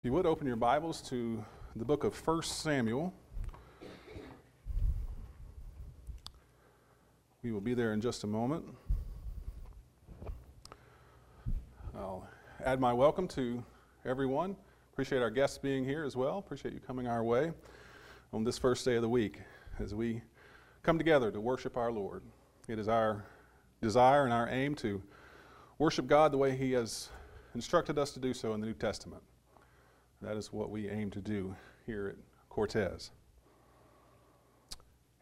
If you would open your Bibles to the book of 1 Samuel. We will be there in just a moment. I'll add my welcome to everyone. Appreciate our guests being here as well. Appreciate you coming our way on this first day of the week as we come together to worship our Lord. It is our desire and our aim to worship God the way He has instructed us to do so in the New Testament. That is what we aim to do here at Cortez.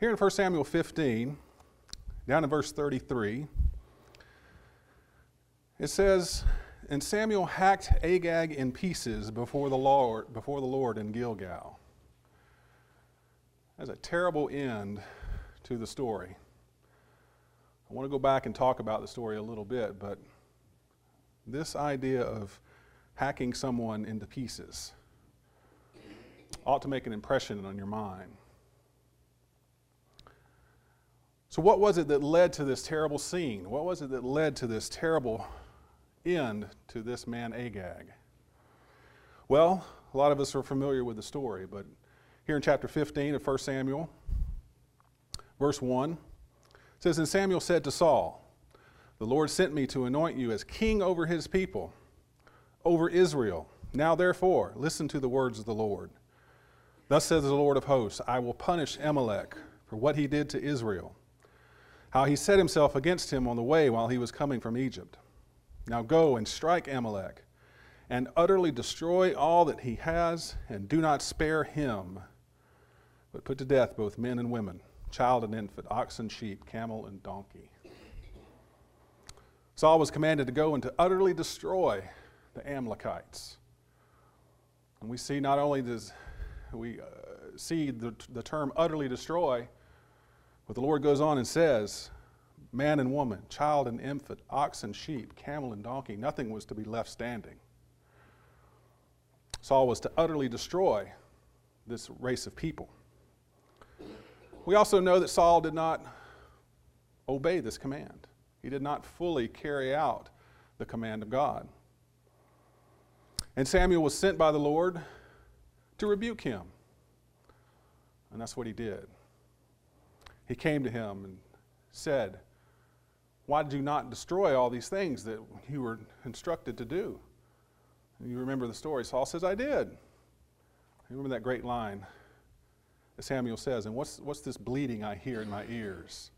Here in 1 Samuel 15, down in verse 33, it says, And Samuel hacked Agag in pieces before the Lord, before the Lord in Gilgal. That's a terrible end to the story. I want to go back and talk about the story a little bit, but this idea of hacking someone into pieces ought to make an impression on your mind. So, what was it that led to this terrible scene? What was it that led to this terrible end to this man Agag? Well, a lot of us are familiar with the story, but here in chapter 15 of 1 Samuel, verse 1, it says, And Samuel said to Saul, The Lord sent me to anoint you as king over his people over Israel. Now, therefore, listen to the words of the Lord. Thus says the Lord of hosts I will punish Amalek for what he did to Israel, how he set himself against him on the way while he was coming from Egypt. Now go and strike Amalek, and utterly destroy all that he has, and do not spare him, but put to death both men and women, child and infant, ox and sheep, camel and donkey. Saul was commanded to go and to utterly destroy the Amalekites. And we see not only does we uh, see the, the term utterly destroy, but the Lord goes on and says, man and woman, child and infant, ox and sheep, camel and donkey, nothing was to be left standing. Saul was to utterly destroy this race of people. We also know that Saul did not obey this command. He did not fully carry out the command of God. And Samuel was sent by the Lord to rebuke him. And that's what he did. He came to him and said, Why did you not destroy all these things that you were instructed to do? And you remember the story. Saul says, I did. You remember that great line that Samuel says, And what's, what's this bleeding I hear in my ears?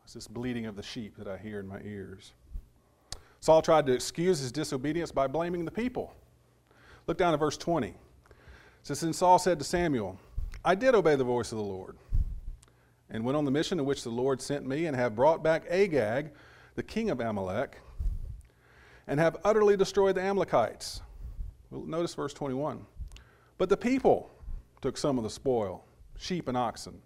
What's this bleeding of the sheep that I hear in my ears? Saul tried to excuse his disobedience by blaming the people. Look down at verse 20. It says, Then Saul said to Samuel, I did obey the voice of the Lord, and went on the mission in which the Lord sent me, and have brought back Agag, the king of Amalek, and have utterly destroyed the Amalekites. Well, notice verse 21. But the people took some of the spoil, sheep and oxen,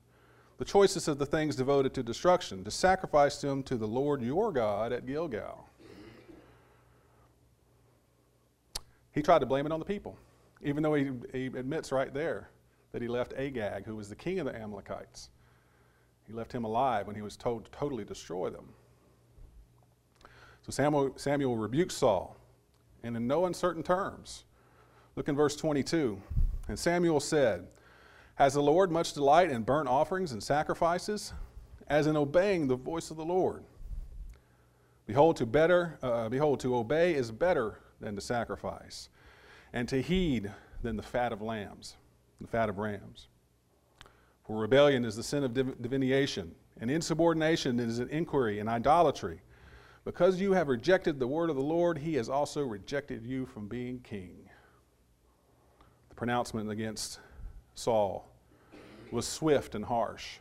the choicest of the things devoted to destruction, to sacrifice them to the Lord your God at Gilgal. He tried to blame it on the people, even though he, he admits right there that he left Agag, who was the king of the Amalekites. He left him alive when he was told to totally destroy them. So Samuel, Samuel rebukes Saul, and in no uncertain terms. Look in verse 22. And Samuel said, Has the Lord much delight in burnt offerings and sacrifices, as in obeying the voice of the Lord? Behold, to better, uh, behold, to obey is better than to sacrifice, and to heed than the fat of lambs, the fat of rams. For rebellion is the sin of div- divination, and insubordination is an inquiry and idolatry. Because you have rejected the word of the Lord, he has also rejected you from being king. The pronouncement against Saul was swift and harsh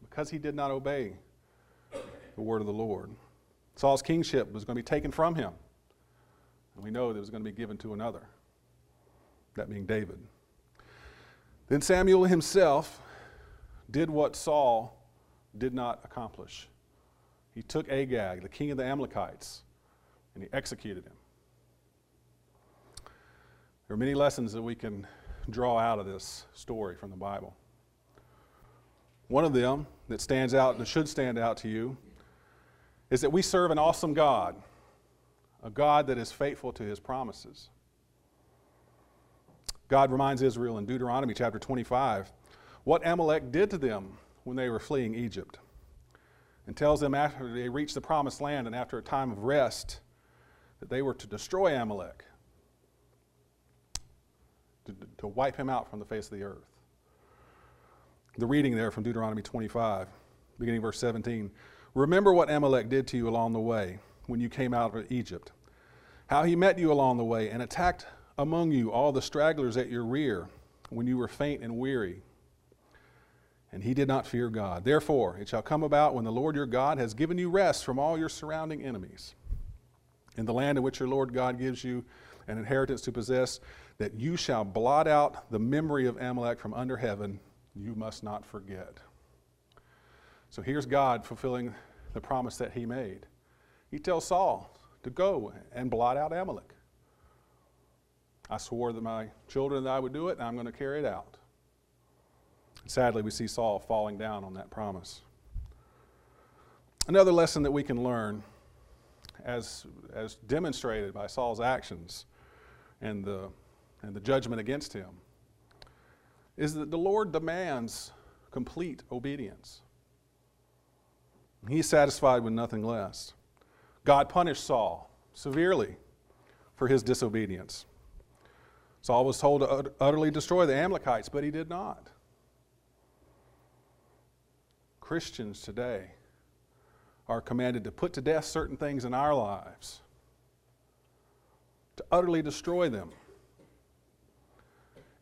because he did not obey the word of the Lord. Saul's kingship was going to be taken from him. And we know that it was going to be given to another, that being David. Then Samuel himself did what Saul did not accomplish. He took Agag, the king of the Amalekites, and he executed him. There are many lessons that we can draw out of this story from the Bible. One of them that stands out and should stand out to you is that we serve an awesome God a God that is faithful to his promises. God reminds Israel in Deuteronomy chapter 25 what Amalek did to them when they were fleeing Egypt and tells them after they reach the promised land and after a time of rest that they were to destroy Amalek, to, to wipe him out from the face of the earth. The reading there from Deuteronomy 25, beginning verse 17. Remember what Amalek did to you along the way when you came out of Egypt, how he met you along the way and attacked among you all the stragglers at your rear when you were faint and weary. And he did not fear God. Therefore, it shall come about when the Lord your God has given you rest from all your surrounding enemies in the land in which your Lord God gives you an inheritance to possess, that you shall blot out the memory of Amalek from under heaven. You must not forget. So here's God fulfilling the promise that he made. He tells Saul to go and blot out Amalek. I swore that my children that I would do it, and I'm going to carry it out. Sadly, we see Saul falling down on that promise. Another lesson that we can learn, as, as demonstrated by Saul's actions and the, and the judgment against him, is that the Lord demands complete obedience. He's satisfied with nothing less. God punished Saul severely for his disobedience. Saul was told to utterly destroy the Amalekites, but he did not. Christians today are commanded to put to death certain things in our lives, to utterly destroy them.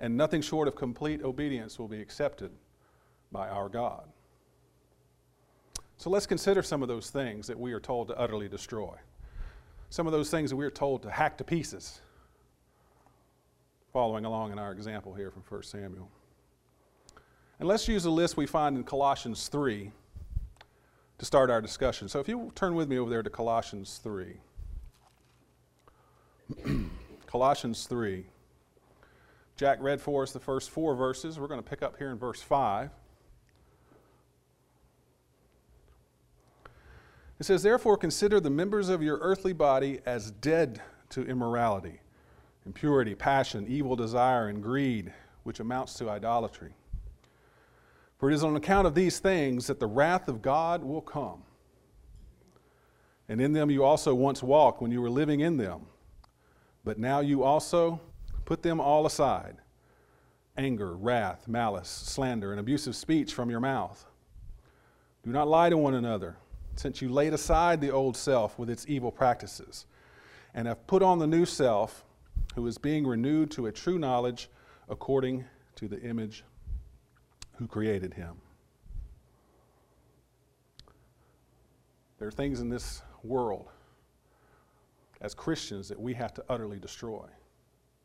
And nothing short of complete obedience will be accepted by our God. So let's consider some of those things that we are told to utterly destroy. Some of those things that we are told to hack to pieces. Following along in our example here from 1 Samuel. And let's use a list we find in Colossians 3 to start our discussion. So if you turn with me over there to Colossians 3. Colossians 3. Jack read for us the first four verses. We're going to pick up here in verse 5. It says, Therefore, consider the members of your earthly body as dead to immorality, impurity, passion, evil desire, and greed, which amounts to idolatry. For it is on account of these things that the wrath of God will come. And in them you also once walked when you were living in them. But now you also put them all aside anger, wrath, malice, slander, and abusive speech from your mouth. Do not lie to one another, since you laid aside the old self with its evil practices, and have put on the new self, who is being renewed to a true knowledge according to the image who created him. There are things in this world as Christians that we have to utterly destroy.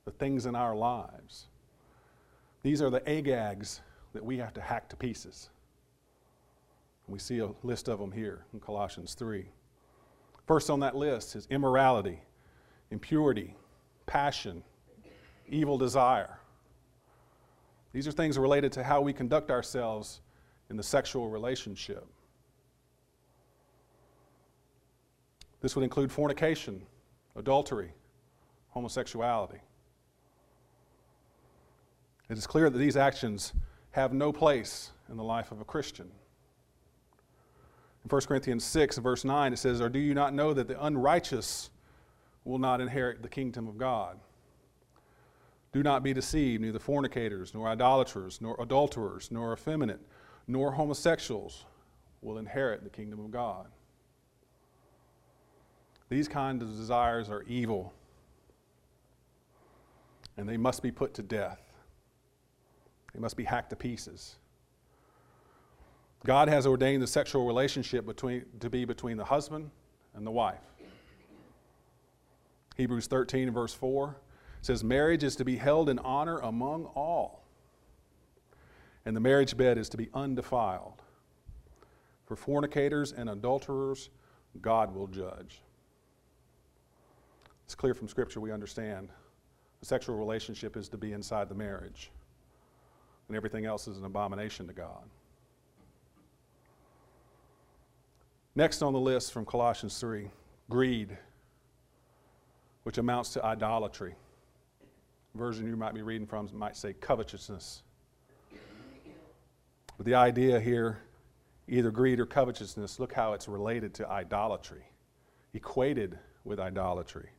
The things in our lives. These are the Agags that we have to hack to pieces. We see a list of them here in Colossians 3. First on that list is immorality, impurity, passion, evil desire. These are things related to how we conduct ourselves in the sexual relationship. This would include fornication, adultery, homosexuality. It is clear that these actions have no place in the life of a Christian. In 1 Corinthians 6, verse 9, it says, Or do you not know that the unrighteous will not inherit the kingdom of God? Do not be deceived, neither fornicators, nor idolaters, nor adulterers, nor effeminate, nor homosexuals will inherit the kingdom of God. These kinds of desires are evil, and they must be put to death. They must be hacked to pieces. God has ordained the sexual relationship between, to be between the husband and the wife. Hebrews 13, verse 4 says marriage is to be held in honor among all, and the marriage bed is to be undefiled. For fornicators and adulterers, God will judge. It's clear from Scripture we understand the sexual relationship is to be inside the marriage, and everything else is an abomination to God. Next on the list from Colossians 3 greed, which amounts to idolatry. version you might be reading from might say covetousness. But the idea here, either greed or covetousness, look how it's related to idolatry, equated with idolatry.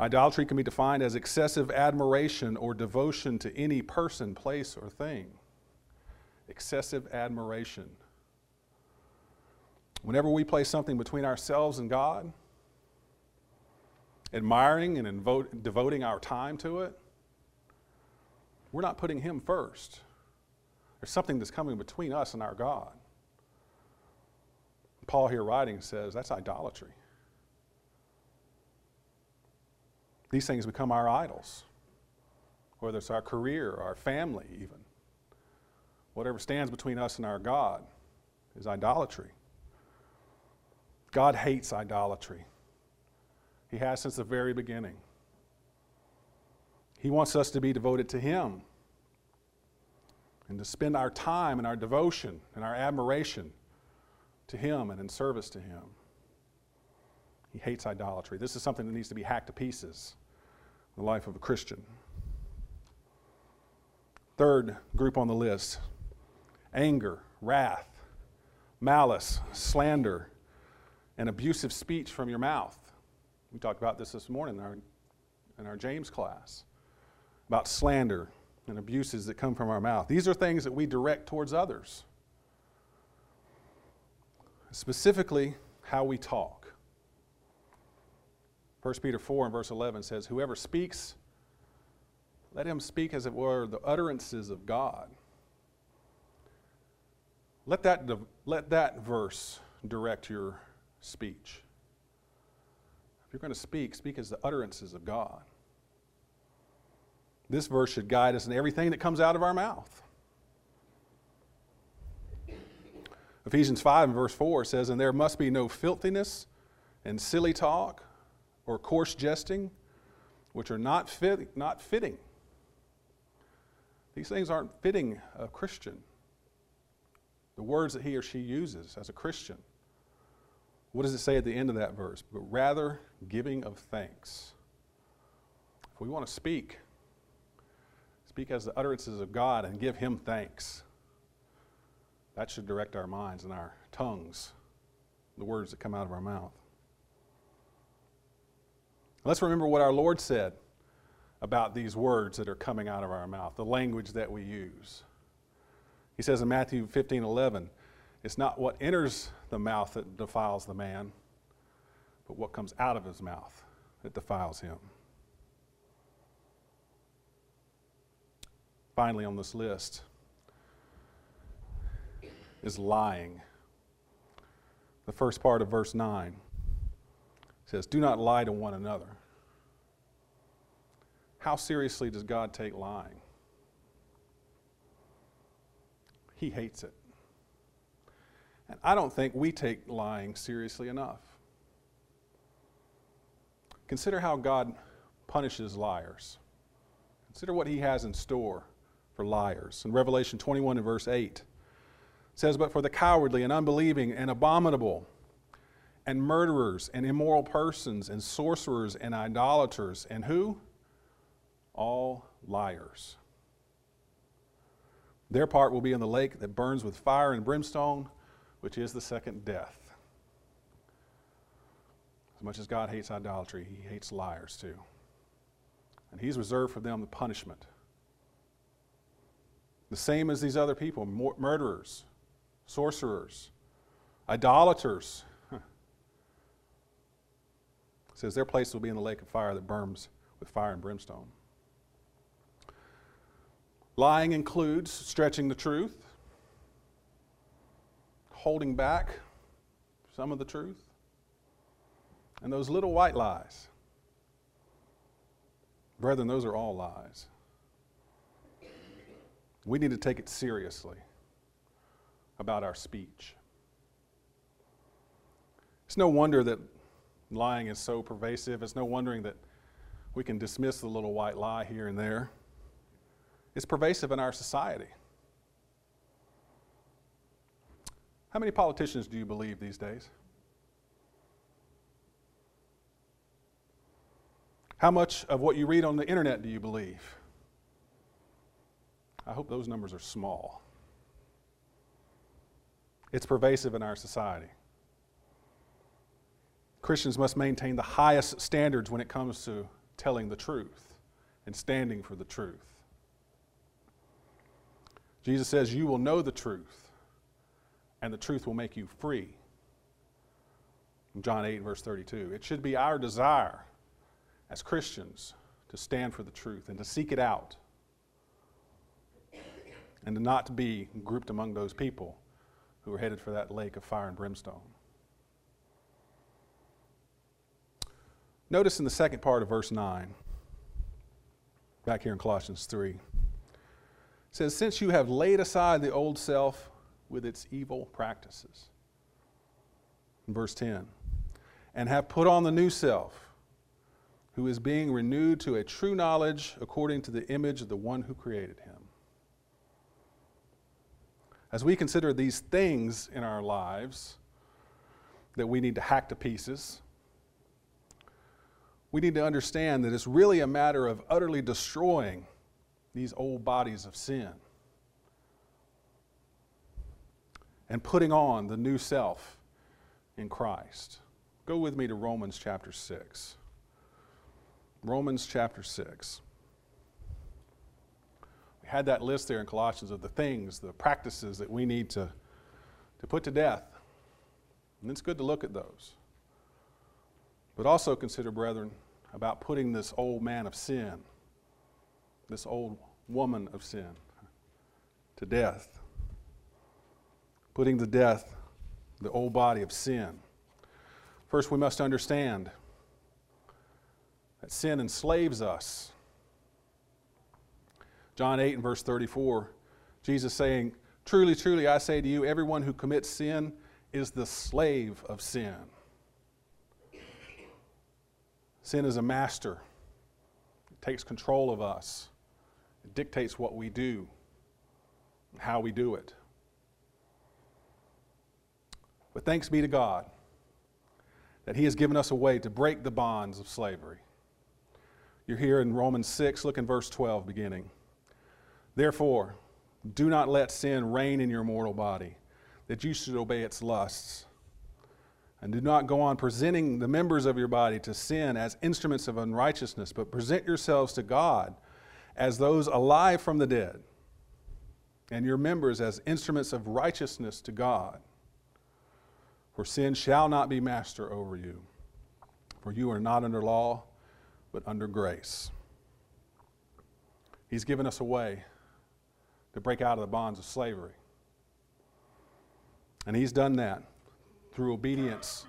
Idolatry can be defined as excessive admiration or devotion to any person, place, or thing. Excessive admiration. Whenever we place something between ourselves and God, admiring and invo- devoting our time to it, we're not putting Him first. There's something that's coming between us and our God. Paul here writing says that's idolatry. These things become our idols, whether it's our career, our family, even. Whatever stands between us and our God is idolatry. God hates idolatry. He has since the very beginning. He wants us to be devoted to Him and to spend our time and our devotion and our admiration to Him and in service to Him. He hates idolatry. This is something that needs to be hacked to pieces in the life of a Christian. Third group on the list anger, wrath, malice, slander, and abusive speech from your mouth. We talked about this this morning in our, in our James class about slander and abuses that come from our mouth. These are things that we direct towards others, specifically how we talk. 1 Peter 4 and verse 11 says, Whoever speaks, let him speak as it were the utterances of God. Let that, let that verse direct your speech. If you're going to speak, speak as the utterances of God. This verse should guide us in everything that comes out of our mouth. Ephesians 5 and verse 4 says, And there must be no filthiness and silly talk or coarse jesting, which are not, fit, not fitting. These things aren't fitting a Christian. The words that he or she uses as a Christian. What does it say at the end of that verse? But rather giving of thanks. If we want to speak, speak as the utterances of God and give Him thanks. That should direct our minds and our tongues, the words that come out of our mouth. Let's remember what our Lord said about these words that are coming out of our mouth, the language that we use. He says in Matthew 15 11, it's not what enters the mouth that defiles the man, but what comes out of his mouth that defiles him. Finally, on this list is lying. The first part of verse 9 says, Do not lie to one another. How seriously does God take lying? He hates it. And I don't think we take lying seriously enough. Consider how God punishes liars. Consider what he has in store for liars. In Revelation 21 and verse 8, it says, But for the cowardly and unbelieving and abominable and murderers and immoral persons and sorcerers and idolaters and who? All liars. Their part will be in the lake that burns with fire and brimstone, which is the second death. As much as God hates idolatry, he hates liars too. And he's reserved for them the punishment. The same as these other people murderers, sorcerers, idolaters. It says their place will be in the lake of fire that burns with fire and brimstone. Lying includes stretching the truth, holding back some of the truth, and those little white lies. Brethren, those are all lies. We need to take it seriously about our speech. It's no wonder that lying is so pervasive. It's no wondering that we can dismiss the little white lie here and there. It's pervasive in our society. How many politicians do you believe these days? How much of what you read on the internet do you believe? I hope those numbers are small. It's pervasive in our society. Christians must maintain the highest standards when it comes to telling the truth and standing for the truth. Jesus says, You will know the truth, and the truth will make you free. John 8, verse 32. It should be our desire as Christians to stand for the truth and to seek it out and to not be grouped among those people who are headed for that lake of fire and brimstone. Notice in the second part of verse 9, back here in Colossians 3, it says, Since you have laid aside the old self with its evil practices. In verse 10, and have put on the new self, who is being renewed to a true knowledge according to the image of the one who created him. As we consider these things in our lives that we need to hack to pieces, we need to understand that it's really a matter of utterly destroying these old bodies of sin and putting on the new self in Christ. Go with me to Romans chapter 6. Romans chapter 6. We had that list there in Colossians of the things, the practices that we need to, to put to death. And it's good to look at those. But also consider, brethren, about putting this old man of sin, this old woman of sin, to death. Putting to death the old body of sin. First, we must understand that sin enslaves us. John 8 and verse 34, Jesus saying, Truly, truly, I say to you, everyone who commits sin is the slave of sin. Sin is a master, it takes control of us, it dictates what we do, how we do it. But thanks be to God that He has given us a way to break the bonds of slavery. You're here in Romans 6, look in verse 12 beginning. Therefore, do not let sin reign in your mortal body, that you should obey its lusts. And do not go on presenting the members of your body to sin as instruments of unrighteousness, but present yourselves to God as those alive from the dead, and your members as instruments of righteousness to God. For sin shall not be master over you, for you are not under law, but under grace. He's given us a way to break out of the bonds of slavery. And He's done that through obedience,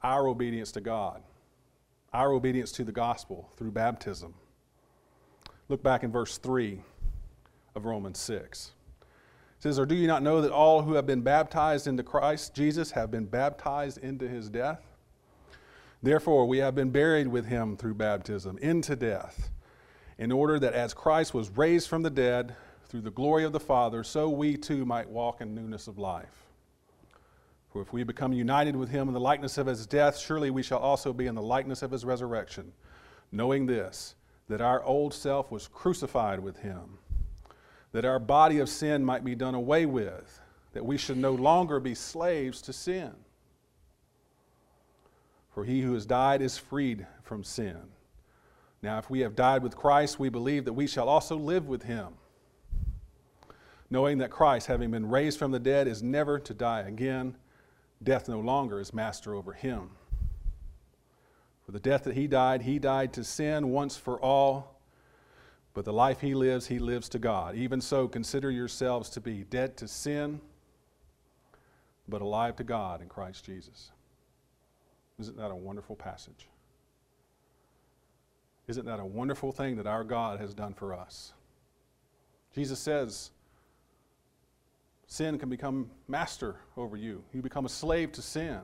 our obedience to God, our obedience to the gospel through baptism. Look back in verse 3 of Romans 6. Says, Or do you not know that all who have been baptized into Christ Jesus have been baptized into his death? Therefore, we have been buried with him through baptism into death, in order that as Christ was raised from the dead through the glory of the Father, so we too might walk in newness of life. For if we become united with him in the likeness of his death, surely we shall also be in the likeness of his resurrection, knowing this, that our old self was crucified with him, that our body of sin might be done away with, that we should no longer be slaves to sin. For he who has died is freed from sin. Now, if we have died with Christ, we believe that we shall also live with him, knowing that Christ, having been raised from the dead, is never to die again death no longer is master over him. For the death that he died, he died to sin once for all, but the life he lives, he lives to God. Even so, consider yourselves to be dead to sin, but alive to God in Christ Jesus. Isn't that a wonderful passage? Isn't that a wonderful thing that our God has done for us? Jesus says, sin can become master over you. You become a slave to sin.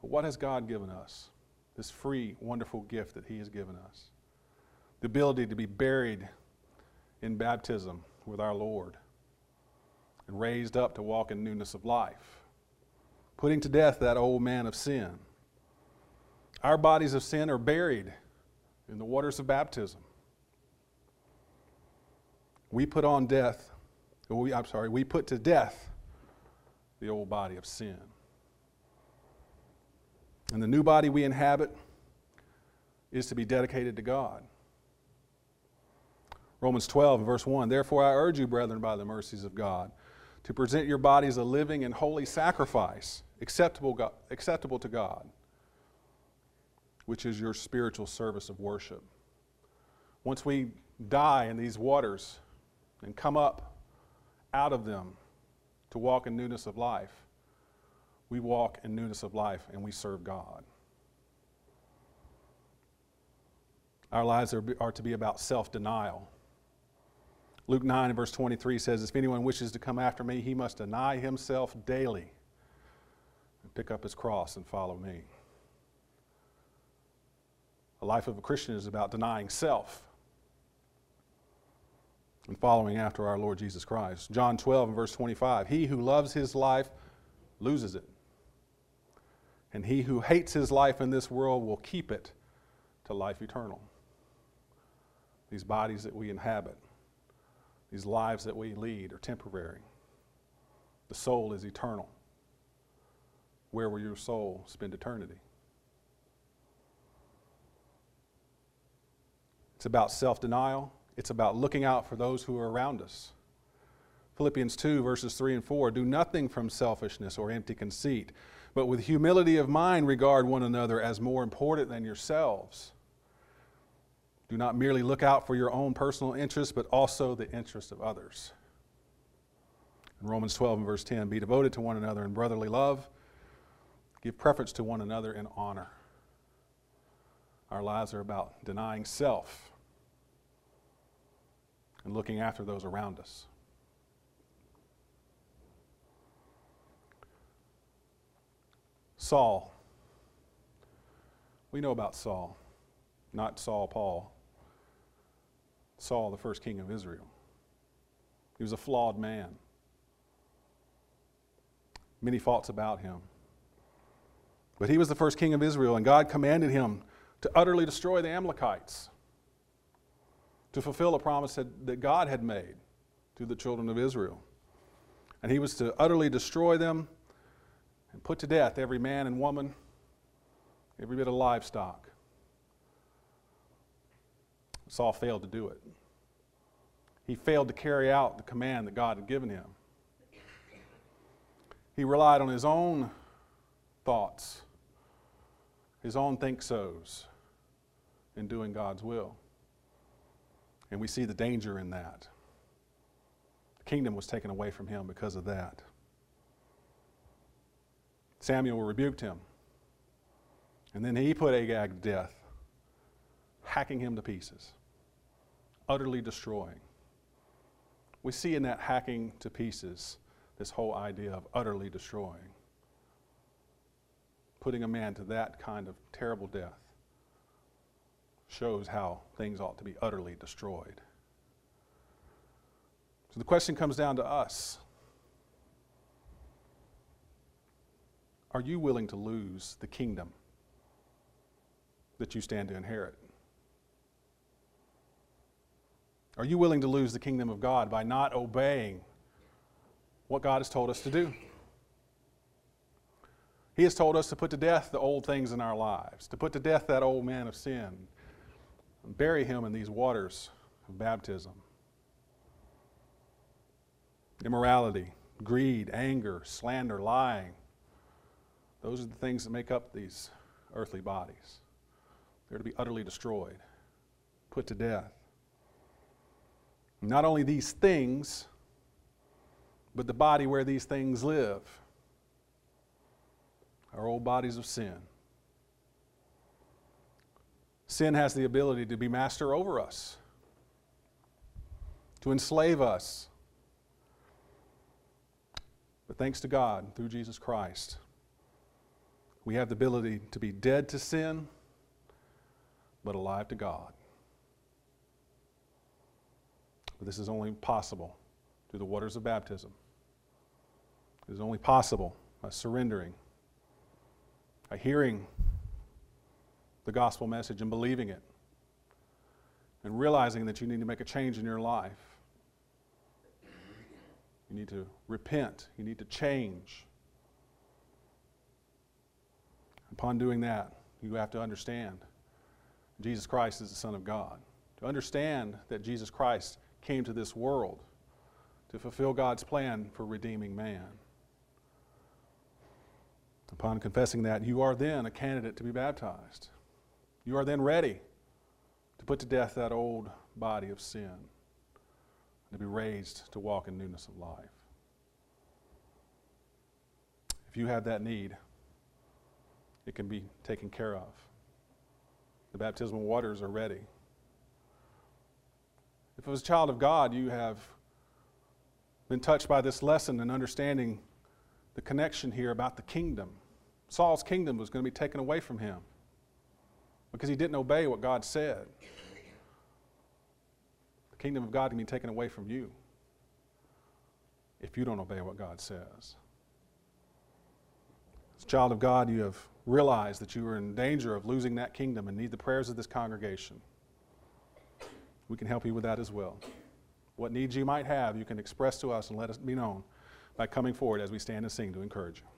But what has God given us? This free, wonderful gift that He has given us the ability to be buried in baptism with our Lord and raised up to walk in newness of life, putting to death that old man of sin. Our bodies of sin are buried in the waters of baptism, we put on death, we, I'm sorry, we put to death the old body of sin. And the new body we inhabit is to be dedicated to God. Romans 12, verse 1 Therefore, I urge you, brethren, by the mercies of God, to present your bodies a living and holy sacrifice, acceptable, God, acceptable to God, which is your spiritual service of worship. Once we die in these waters and come up out of them to walk in newness of life, we walk in newness of life and we serve God. Our lives are, are to be about self denial. Luke 9 and verse 23 says, If anyone wishes to come after me, he must deny himself daily and pick up his cross and follow me. A life of a Christian is about denying self and following after our Lord Jesus Christ. John 12 and verse 25 He who loves his life loses it, and he who hates his life in this world will keep it to life eternal. These bodies that we inhabit these lives that we lead are temporary. The soul is eternal. Where will your soul spend eternity? It's about self denial, it's about looking out for those who are around us. Philippians 2, verses 3 and 4 Do nothing from selfishness or empty conceit, but with humility of mind regard one another as more important than yourselves. Do not merely look out for your own personal interests, but also the interests of others. In Romans 12 and verse 10, be devoted to one another in brotherly love, give preference to one another in honor. Our lives are about denying self and looking after those around us. Saul. We know about Saul, not Saul Paul. Saul, the first king of Israel. He was a flawed man. Many faults about him. But he was the first king of Israel, and God commanded him to utterly destroy the Amalekites, to fulfill a promise that, God had made to the children of Israel. And he was to utterly destroy them and put to death every man and woman, every bit of livestock. Saul failed to do it. He failed to carry out the command that God had given him. He relied on his own thoughts, his own think so's in doing God's will. And we see the danger in that. The kingdom was taken away from him because of that. Samuel rebuked him. And then he put Agag to death, hacking him to pieces utterly destroying. We see in that hacking to pieces this whole idea of utterly destroying. Putting a man to that kind of terrible death shows how things ought to be utterly destroyed. So the question comes down to us Are you willing to lose the kingdom that you stand to inherit? Are you willing to lose the kingdom of God by not obeying what God has told us to do? He has told us to put to death the old things in our lives, to put to death that old man of sin, and bury him in these waters of baptism. Immorality, greed, anger, slander, lying. Those are the things that make up these earthly bodies. They're to be utterly destroyed, put to death. Not only these things, but the body where these things live our old bodies of sin. Sin has the ability to be master over us, to enslave us. But thanks to God, through Jesus Christ, we have the ability to be dead to sin, but alive to God. But this is only possible through the waters of baptism. It is only possible by surrendering, by hearing the gospel message and believing it, and realizing that you need to make a change in your life. You need to repent. You need to change. Upon doing that, you have to understand Jesus Christ is the Son of God. To understand that Jesus Christ came to this world to fulfill God's plan for redeeming man. Upon confessing that, you are then a candidate to be baptized. You are then ready to put to death that old body of sin and to be raised to walk in newness of life. If you have that need, it can be taken care of. The baptismal waters are ready. If it was a child of God you have been touched by this lesson and understanding the connection here about the kingdom, Saul's kingdom was going to be taken away from him because he didn't obey what God said. The kingdom of God can be taken away from you if you don't obey what God says. As a child of God, you have realized that you are in danger of losing that kingdom and need the prayers of this congregation. We can help you with that as well. What needs you might have, you can express to us and let us be known by coming forward as we stand and sing to encourage you.